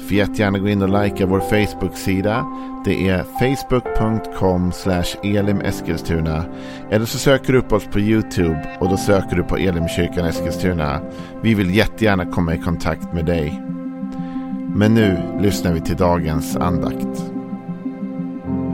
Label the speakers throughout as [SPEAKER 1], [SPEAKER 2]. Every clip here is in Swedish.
[SPEAKER 1] Får jättegärna gå in och likea vår Facebook-sida. Det är facebook.com elimeskilstuna. Eller så söker du upp oss på YouTube och då söker du på Elimkyrkan Eskilstuna. Vi vill jättegärna komma i kontakt med dig. Men nu lyssnar vi till dagens andakt.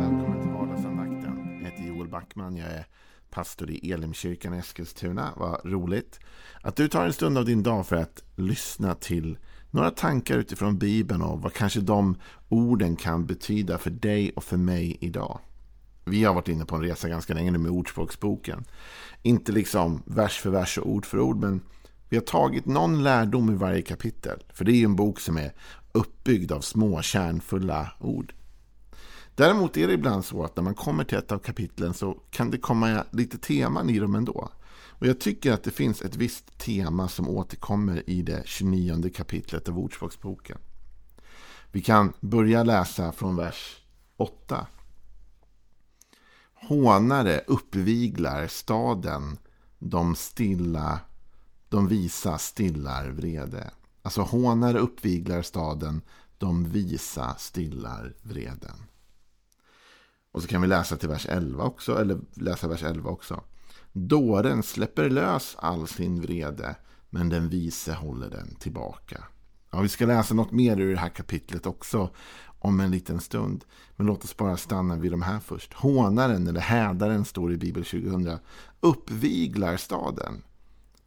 [SPEAKER 1] Välkommen till vardagsandakten. Jag heter Joel Backman. Jag är pastor i Elimkyrkan Eskilstuna. Vad roligt att du tar en stund av din dag för att lyssna till några tankar utifrån Bibeln och vad kanske de orden kan betyda för dig och för mig idag. Vi har varit inne på en resa ganska länge nu med Ordspråksboken. Inte liksom vers för vers och ord för ord, men vi har tagit någon lärdom i varje kapitel. För det är ju en bok som är uppbyggd av små kärnfulla ord. Däremot är det ibland så att när man kommer till ett av kapitlen så kan det komma lite teman i dem ändå. Och jag tycker att det finns ett visst tema som återkommer i det 29 kapitlet av Ordspråksboken. Vi kan börja läsa från vers 8. Hånare uppviglar staden, de stilla, de visa stillar vrede. Alltså hånare uppviglar staden, de visa stillar vreden. Och så kan vi läsa till vers 11 också, eller läsa vers 11 också. Dåren släpper lös all sin vrede, men den vise håller den tillbaka. Ja, vi ska läsa något mer ur det här kapitlet också om en liten stund. Men låt oss bara stanna vid de här först. Hånaren eller hädaren står i Bibel 2000. Uppviglar staden,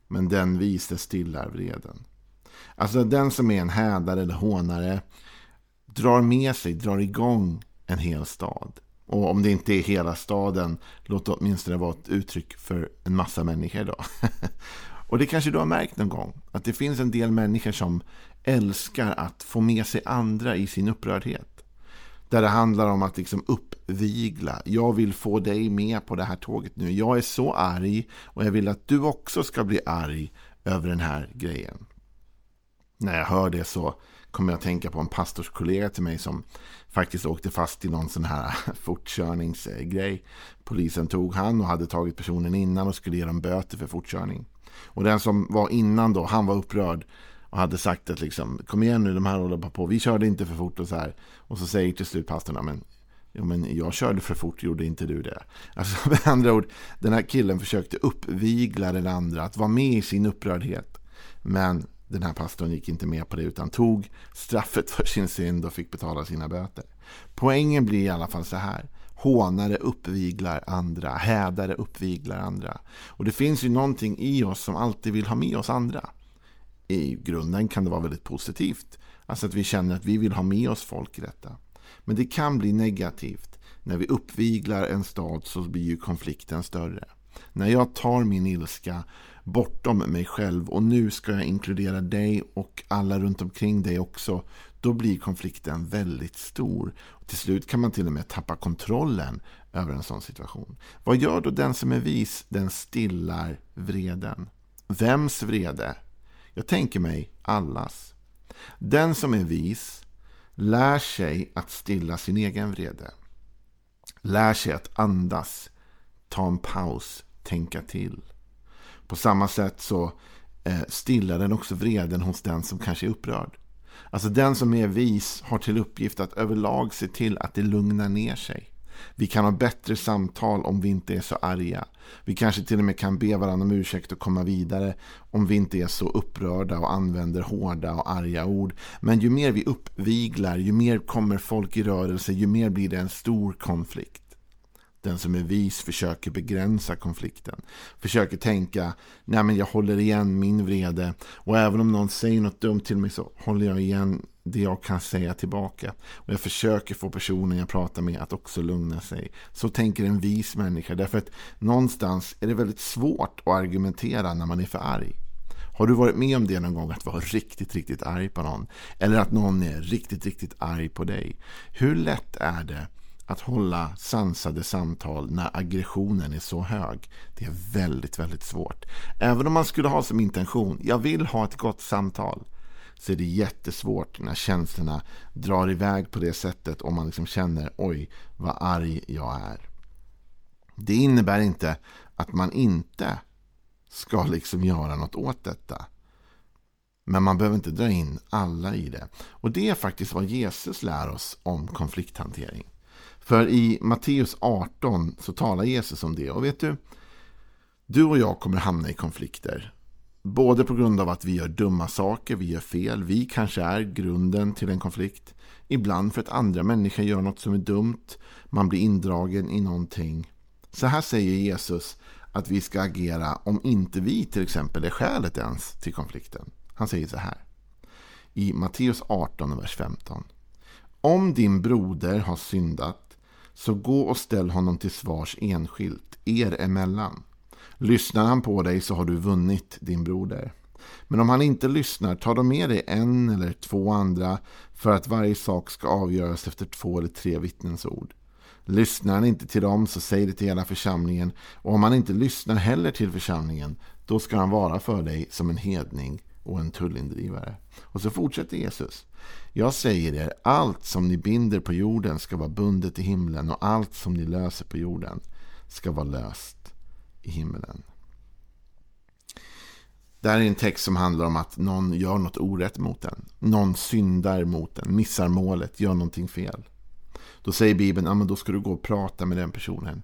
[SPEAKER 1] men den vise stillar vreden. Alltså den som är en hädare eller hånare drar med sig, drar igång en hel stad. Och om det inte är hela staden, låt det åtminstone vara ett uttryck för en massa människor då. och det kanske du har märkt någon gång, att det finns en del människor som älskar att få med sig andra i sin upprördhet. Där det handlar om att liksom uppvigla. Jag vill få dig med på det här tåget nu. Jag är så arg och jag vill att du också ska bli arg över den här grejen. När jag hör det så kommer jag att tänka på en pastorskollega till mig som faktiskt åkte fast i någon sån här fortkörningsgrej. Polisen tog han och hade tagit personen innan och skulle ge dem böter för fortkörning. Och den som var innan då, han var upprörd och hade sagt att liksom, kom igen nu, de här håller på, vi körde inte för fort och så här. Och så säger till slut pastorn, men Jo, men jag körde för fort, gjorde inte du det? Alltså med andra ord, den här killen försökte uppvigla den andra att vara med i sin upprördhet. Men den här pastorn gick inte med på det utan tog straffet för sin synd och fick betala sina böter. Poängen blir i alla fall så här. Hånare uppviglar andra, hädare uppviglar andra. Och det finns ju någonting i oss som alltid vill ha med oss andra. I grunden kan det vara väldigt positivt. Alltså att vi känner att vi vill ha med oss folk i detta. Men det kan bli negativt. När vi uppviglar en stad så blir ju konflikten större. När jag tar min ilska bortom mig själv och nu ska jag inkludera dig och alla runt omkring dig också. Då blir konflikten väldigt stor. Och till slut kan man till och med tappa kontrollen över en sån situation. Vad gör då den som är vis? Den stillar vreden. Vems vrede? Jag tänker mig allas. Den som är vis lär sig att stilla sin egen vrede. Lär sig att andas, ta en paus, tänka till. På samma sätt så eh, stillar den också vreden hos den som kanske är upprörd. Alltså den som är vis har till uppgift att överlag se till att det lugnar ner sig. Vi kan ha bättre samtal om vi inte är så arga. Vi kanske till och med kan be varandra om ursäkt och komma vidare om vi inte är så upprörda och använder hårda och arga ord. Men ju mer vi uppviglar, ju mer kommer folk i rörelse, ju mer blir det en stor konflikt. Den som är vis försöker begränsa konflikten. Försöker tänka, nej men jag håller igen min vrede. Och även om någon säger något dumt till mig så håller jag igen det jag kan säga tillbaka. Och jag försöker få personen jag pratar med att också lugna sig. Så tänker en vis människa. Därför att någonstans är det väldigt svårt att argumentera när man är för arg. Har du varit med om det någon gång att vara riktigt, riktigt arg på någon? Eller att någon är riktigt, riktigt arg på dig? Hur lätt är det att hålla sansade samtal när aggressionen är så hög. Det är väldigt, väldigt svårt. Även om man skulle ha som intention, jag vill ha ett gott samtal, så är det jättesvårt när känslorna drar iväg på det sättet och man liksom känner, oj, vad arg jag är. Det innebär inte att man inte ska liksom göra något åt detta. Men man behöver inte dra in alla i det. Och det är faktiskt vad Jesus lär oss om konflikthantering. För i Matteus 18 så talar Jesus om det. Och vet du, du och jag kommer hamna i konflikter. Både på grund av att vi gör dumma saker, vi gör fel. Vi kanske är grunden till en konflikt. Ibland för att andra människor gör något som är dumt. Man blir indragen i någonting. Så här säger Jesus att vi ska agera om inte vi till exempel är skälet ens till konflikten. Han säger så här. I Matteus 18, vers 15. Om din broder har syndat, så gå och ställ honom till svars enskilt, er emellan. Lyssnar han på dig så har du vunnit din broder. Men om han inte lyssnar, ta då med dig en eller två andra för att varje sak ska avgöras efter två eller tre vittnens ord. Lyssnar han inte till dem så säg det till hela församlingen och om han inte lyssnar heller till församlingen då ska han vara för dig som en hedning och en tullindrivare. Och så fortsätter Jesus. Jag säger er, allt som ni binder på jorden ska vara bundet i himlen och allt som ni löser på jorden ska vara löst i himlen. Det här är en text som handlar om att någon gör något orätt mot en. Någon syndar mot en, missar målet, gör någonting fel. Då säger Bibeln, ja men då ska du gå och prata med den personen.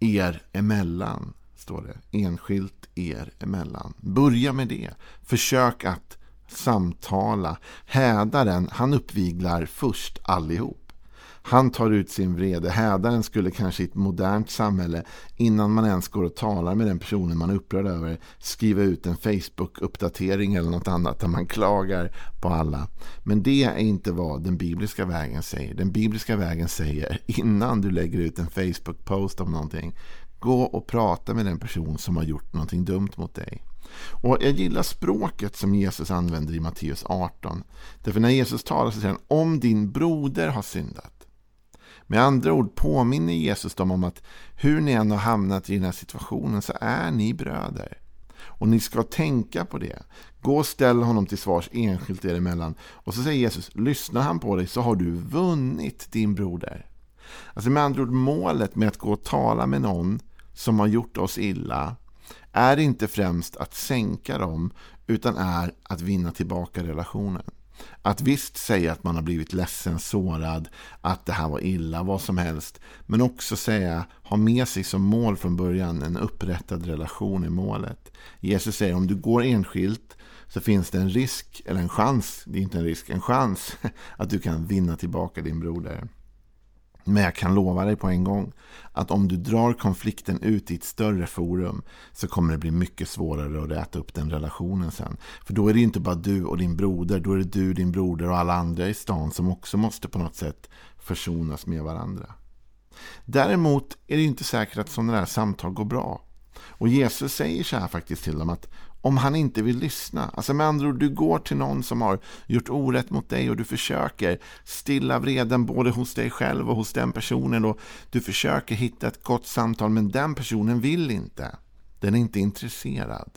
[SPEAKER 1] Er emellan står det. Enskilt er emellan. Börja med det. Försök att samtala. Hädaren, han uppviglar först allihop. Han tar ut sin vrede. Hädaren skulle kanske i ett modernt samhälle, innan man ens går och talar med den personen man är upprörd över, skriva ut en Facebook-uppdatering eller något annat där man klagar på alla. Men det är inte vad den bibliska vägen säger. Den bibliska vägen säger, innan du lägger ut en Facebook-post om någonting, Gå och prata med den person som har gjort någonting dumt mot dig. Och Jag gillar språket som Jesus använder i Matteus 18. Därför när Jesus talar så säger han om din broder har syndat. Med andra ord påminner Jesus dem om att hur ni än har hamnat i den här situationen så är ni bröder. Och ni ska tänka på det. Gå och ställ honom till svars enskilt er emellan. Och så säger Jesus, lyssnar han på dig så har du vunnit din broder. Alltså med andra ord målet med att gå och tala med någon som har gjort oss illa är inte främst att sänka dem utan är att vinna tillbaka relationen. Att visst säga att man har blivit ledsen, sårad, att det här var illa, vad som helst. Men också säga, ha med sig som mål från början en upprättad relation i målet. Jesus säger om du går enskilt så finns det en risk, eller en chans, det är inte en risk, en chans att du kan vinna tillbaka din broder. Men jag kan lova dig på en gång att om du drar konflikten ut i ett större forum så kommer det bli mycket svårare att räta upp den relationen sen. För då är det inte bara du och din broder, då är det du, din broder och alla andra i stan som också måste på något sätt försonas med varandra. Däremot är det inte säkert att sådana där samtal går bra. Och Jesus säger så här faktiskt till dem att om han inte vill lyssna. Alltså med andra ord, du går till någon som har gjort orätt mot dig och du försöker stilla vreden både hos dig själv och hos den personen. Och du försöker hitta ett gott samtal men den personen vill inte. Den är inte intresserad.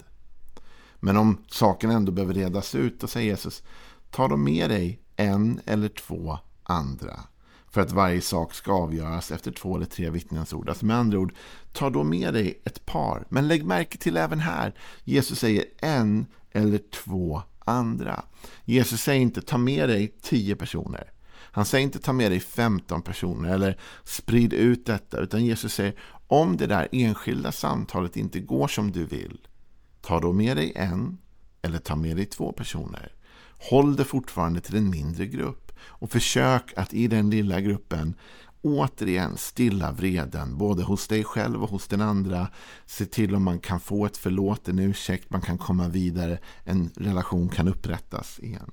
[SPEAKER 1] Men om saken ändå behöver redas ut, då säger Jesus, ta då med dig en eller två andra för att varje sak ska avgöras efter två eller tre vittnens ord. Alltså med andra ord, ta då med dig ett par. Men lägg märke till även här, Jesus säger en eller två andra. Jesus säger inte ta med dig tio personer. Han säger inte ta med dig 15 personer eller sprid ut detta. Utan Jesus säger om det där enskilda samtalet inte går som du vill. Ta då med dig en eller ta med dig två personer. Håll det fortfarande till en mindre grupp. Och försök att i den lilla gruppen återigen stilla vreden både hos dig själv och hos den andra. Se till om man kan få ett förlåt, en ursäkt, man kan komma vidare, en relation kan upprättas igen.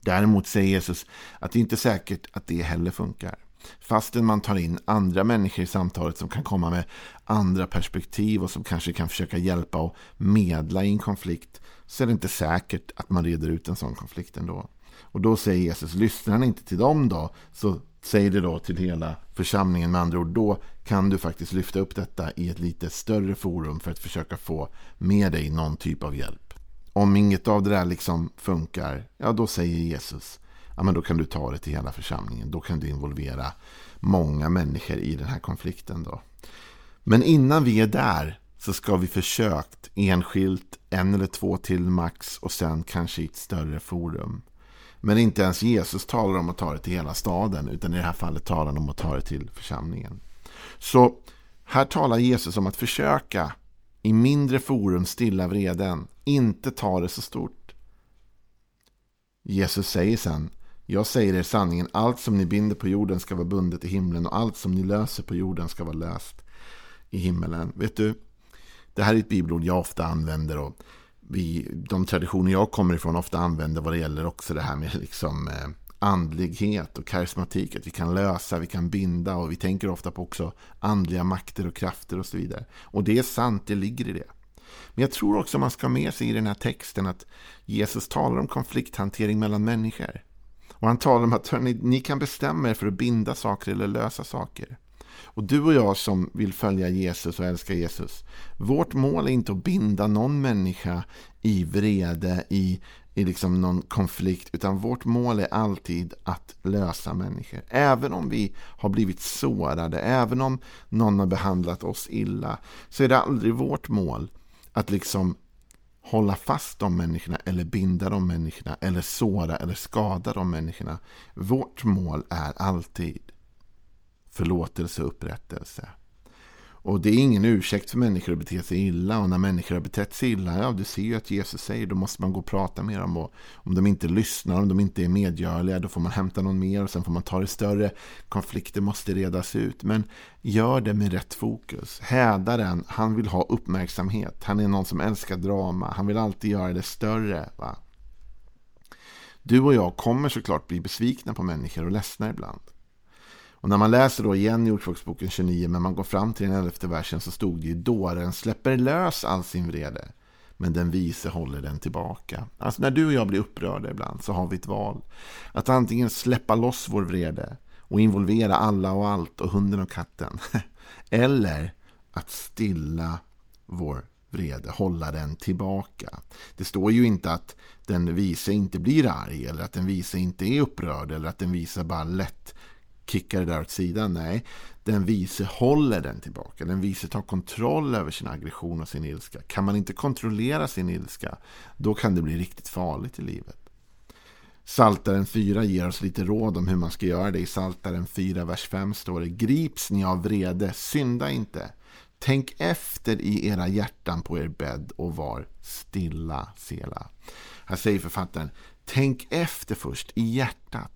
[SPEAKER 1] Däremot säger Jesus att det inte är säkert att det heller funkar. Fastän man tar in andra människor i samtalet som kan komma med andra perspektiv och som kanske kan försöka hjälpa och medla i en konflikt så är det inte säkert att man reder ut en sån konflikt ändå. Och då säger Jesus, lyssnar han inte till dem då, så säg det då till hela församlingen med andra ord. Då kan du faktiskt lyfta upp detta i ett lite större forum för att försöka få med dig någon typ av hjälp. Om inget av det där liksom funkar, ja då säger Jesus, ja men då kan du ta det till hela församlingen. Då kan du involvera många människor i den här konflikten då. Men innan vi är där så ska vi försökt enskilt, en eller två till max och sen kanske i ett större forum. Men inte ens Jesus talar om att ta det till hela staden utan i det här fallet talar han om att ta det till församlingen. Så här talar Jesus om att försöka i mindre forum stilla vreden, inte ta det så stort. Jesus säger sen, jag säger er sanningen, allt som ni binder på jorden ska vara bundet i himlen och allt som ni löser på jorden ska vara löst i himmelen. Vet du, det här är ett bibelord jag ofta använder och vi, de traditioner jag kommer ifrån ofta använder vad det gäller också det här med liksom eh, andlighet och karismatik. Att vi kan lösa, vi kan binda och vi tänker ofta på också andliga makter och krafter och så vidare. Och det är sant, det ligger i det. Men jag tror också man ska ha med sig i den här texten att Jesus talar om konflikthantering mellan människor. Och han talar om att hörni, ni kan bestämma er för att binda saker eller lösa saker. Och du och jag som vill följa Jesus och älska Jesus. Vårt mål är inte att binda någon människa i vrede, i, i liksom någon konflikt. Utan vårt mål är alltid att lösa människor. Även om vi har blivit sårade, även om någon har behandlat oss illa. Så är det aldrig vårt mål att liksom hålla fast de människorna eller binda de människorna eller såra eller skada de människorna. Vårt mål är alltid förlåtelse och upprättelse. Och det är ingen ursäkt för människor att bete sig illa. Och när människor har betett sig illa, ja du ser ju att Jesus säger, då måste man gå och prata med dem. Och om de inte lyssnar, om de inte är medgörliga, då får man hämta någon mer och sen får man ta det större. Konflikter måste redas ut. Men gör det med rätt fokus. Hädaren, han vill ha uppmärksamhet. Han är någon som älskar drama. Han vill alltid göra det större. Va? Du och jag kommer såklart bli besvikna på människor och ledsna ibland. Och när man läser då igen i Ordspråksboken 29, men man går fram till den elfte versen så stod det ju dåren släpper lös all sin vrede, men den vise håller den tillbaka. Alltså när du och jag blir upprörda ibland så har vi ett val. Att antingen släppa loss vår vrede och involvera alla och allt och hunden och katten. Eller att stilla vår vrede, hålla den tillbaka. Det står ju inte att den vise inte blir arg eller att den vise inte är upprörd eller att den vise bara lätt kickar det där åt sidan. Nej, den vise håller den tillbaka. Den vise tar kontroll över sin aggression och sin ilska. Kan man inte kontrollera sin ilska, då kan det bli riktigt farligt i livet. Saltaren 4 ger oss lite råd om hur man ska göra det. I Saltaren 4, vers 5 står det Grips ni av vrede, synda inte. Tänk efter i era hjärtan på er bädd och var stilla, sela. Här säger författaren Tänk efter först i hjärtat.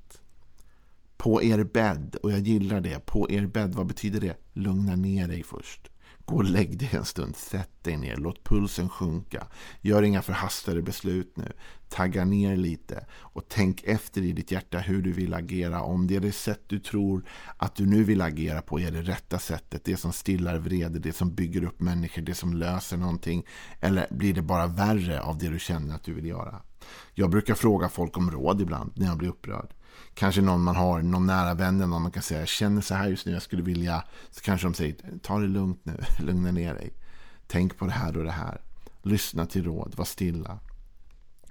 [SPEAKER 1] På er bädd, och jag gillar det. På er bädd, vad betyder det? Lugna ner dig först. Gå och lägg dig en stund, sätt dig ner, låt pulsen sjunka. Gör inga förhastade beslut nu. Tagga ner lite och tänk efter i ditt hjärta hur du vill agera. Om det är det sätt du tror att du nu vill agera på är det rätta sättet. Det som stillar vrede, det som bygger upp människor, det som löser någonting. Eller blir det bara värre av det du känner att du vill göra? Jag brukar fråga folk om råd ibland när jag blir upprörd kanske någon man har, någon nära vän, någon man kan säga, jag känner så här just nu, jag skulle vilja, så kanske de säger, ta det lugnt nu, lugna ner dig. Tänk på det här och det här. Lyssna till råd, var stilla.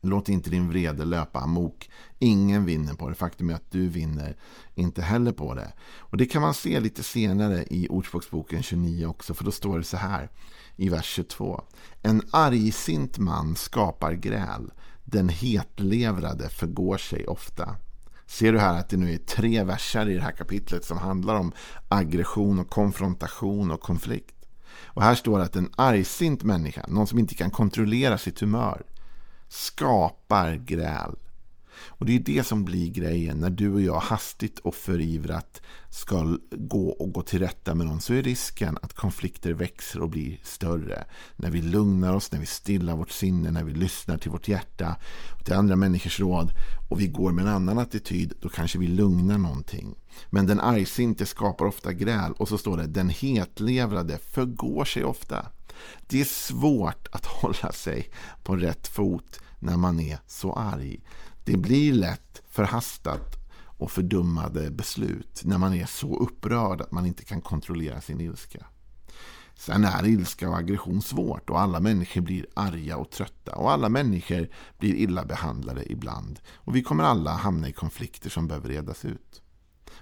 [SPEAKER 1] Låt inte din vrede löpa amok. Ingen vinner på det. Faktum är att du vinner inte heller på det. Och Det kan man se lite senare i Ordspråksboken 29 också. För då står det så här i vers 22. En argsint man skapar gräl. Den hetlevrade förgår sig ofta. Ser du här att det nu är tre verser i det här kapitlet som handlar om aggression och konfrontation och konflikt. Och här står det att en argsint människa, någon som inte kan kontrollera sitt humör, skapar gräl. Och det är det som blir grejen när du och jag hastigt och förivrat ska gå och gå till rätta med någon så är risken att konflikter växer och blir större. När vi lugnar oss, när vi stillar vårt sinne, när vi lyssnar till vårt hjärta och till andra människors råd och vi går med en annan attityd, då kanske vi lugnar någonting. Men den argsinte skapar ofta gräl och så står det den hetlevrade förgår sig ofta. Det är svårt att hålla sig på rätt fot när man är så arg. Det blir lätt förhastat och fördummade beslut. När man är så upprörd att man inte kan kontrollera sin ilska. Sen är ilska och aggression svårt och alla människor blir arga och trötta och alla människor blir illa behandlade ibland. Och vi kommer alla hamna i konflikter som behöver redas ut.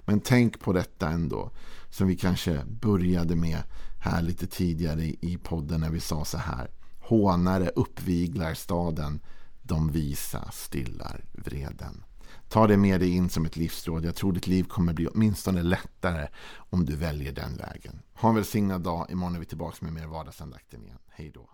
[SPEAKER 1] Men tänk på detta ändå, som vi kanske började med här lite tidigare i podden när vi sa så här. Hånare uppviglar staden, de visa stillar vreden. Ta det med dig in som ett livsråd. Jag tror ditt liv kommer bli åtminstone lättare om du väljer den vägen. Ha en välsignad dag. Imorgon är vi tillbaka med mer vardagsandakten igen. Hej då.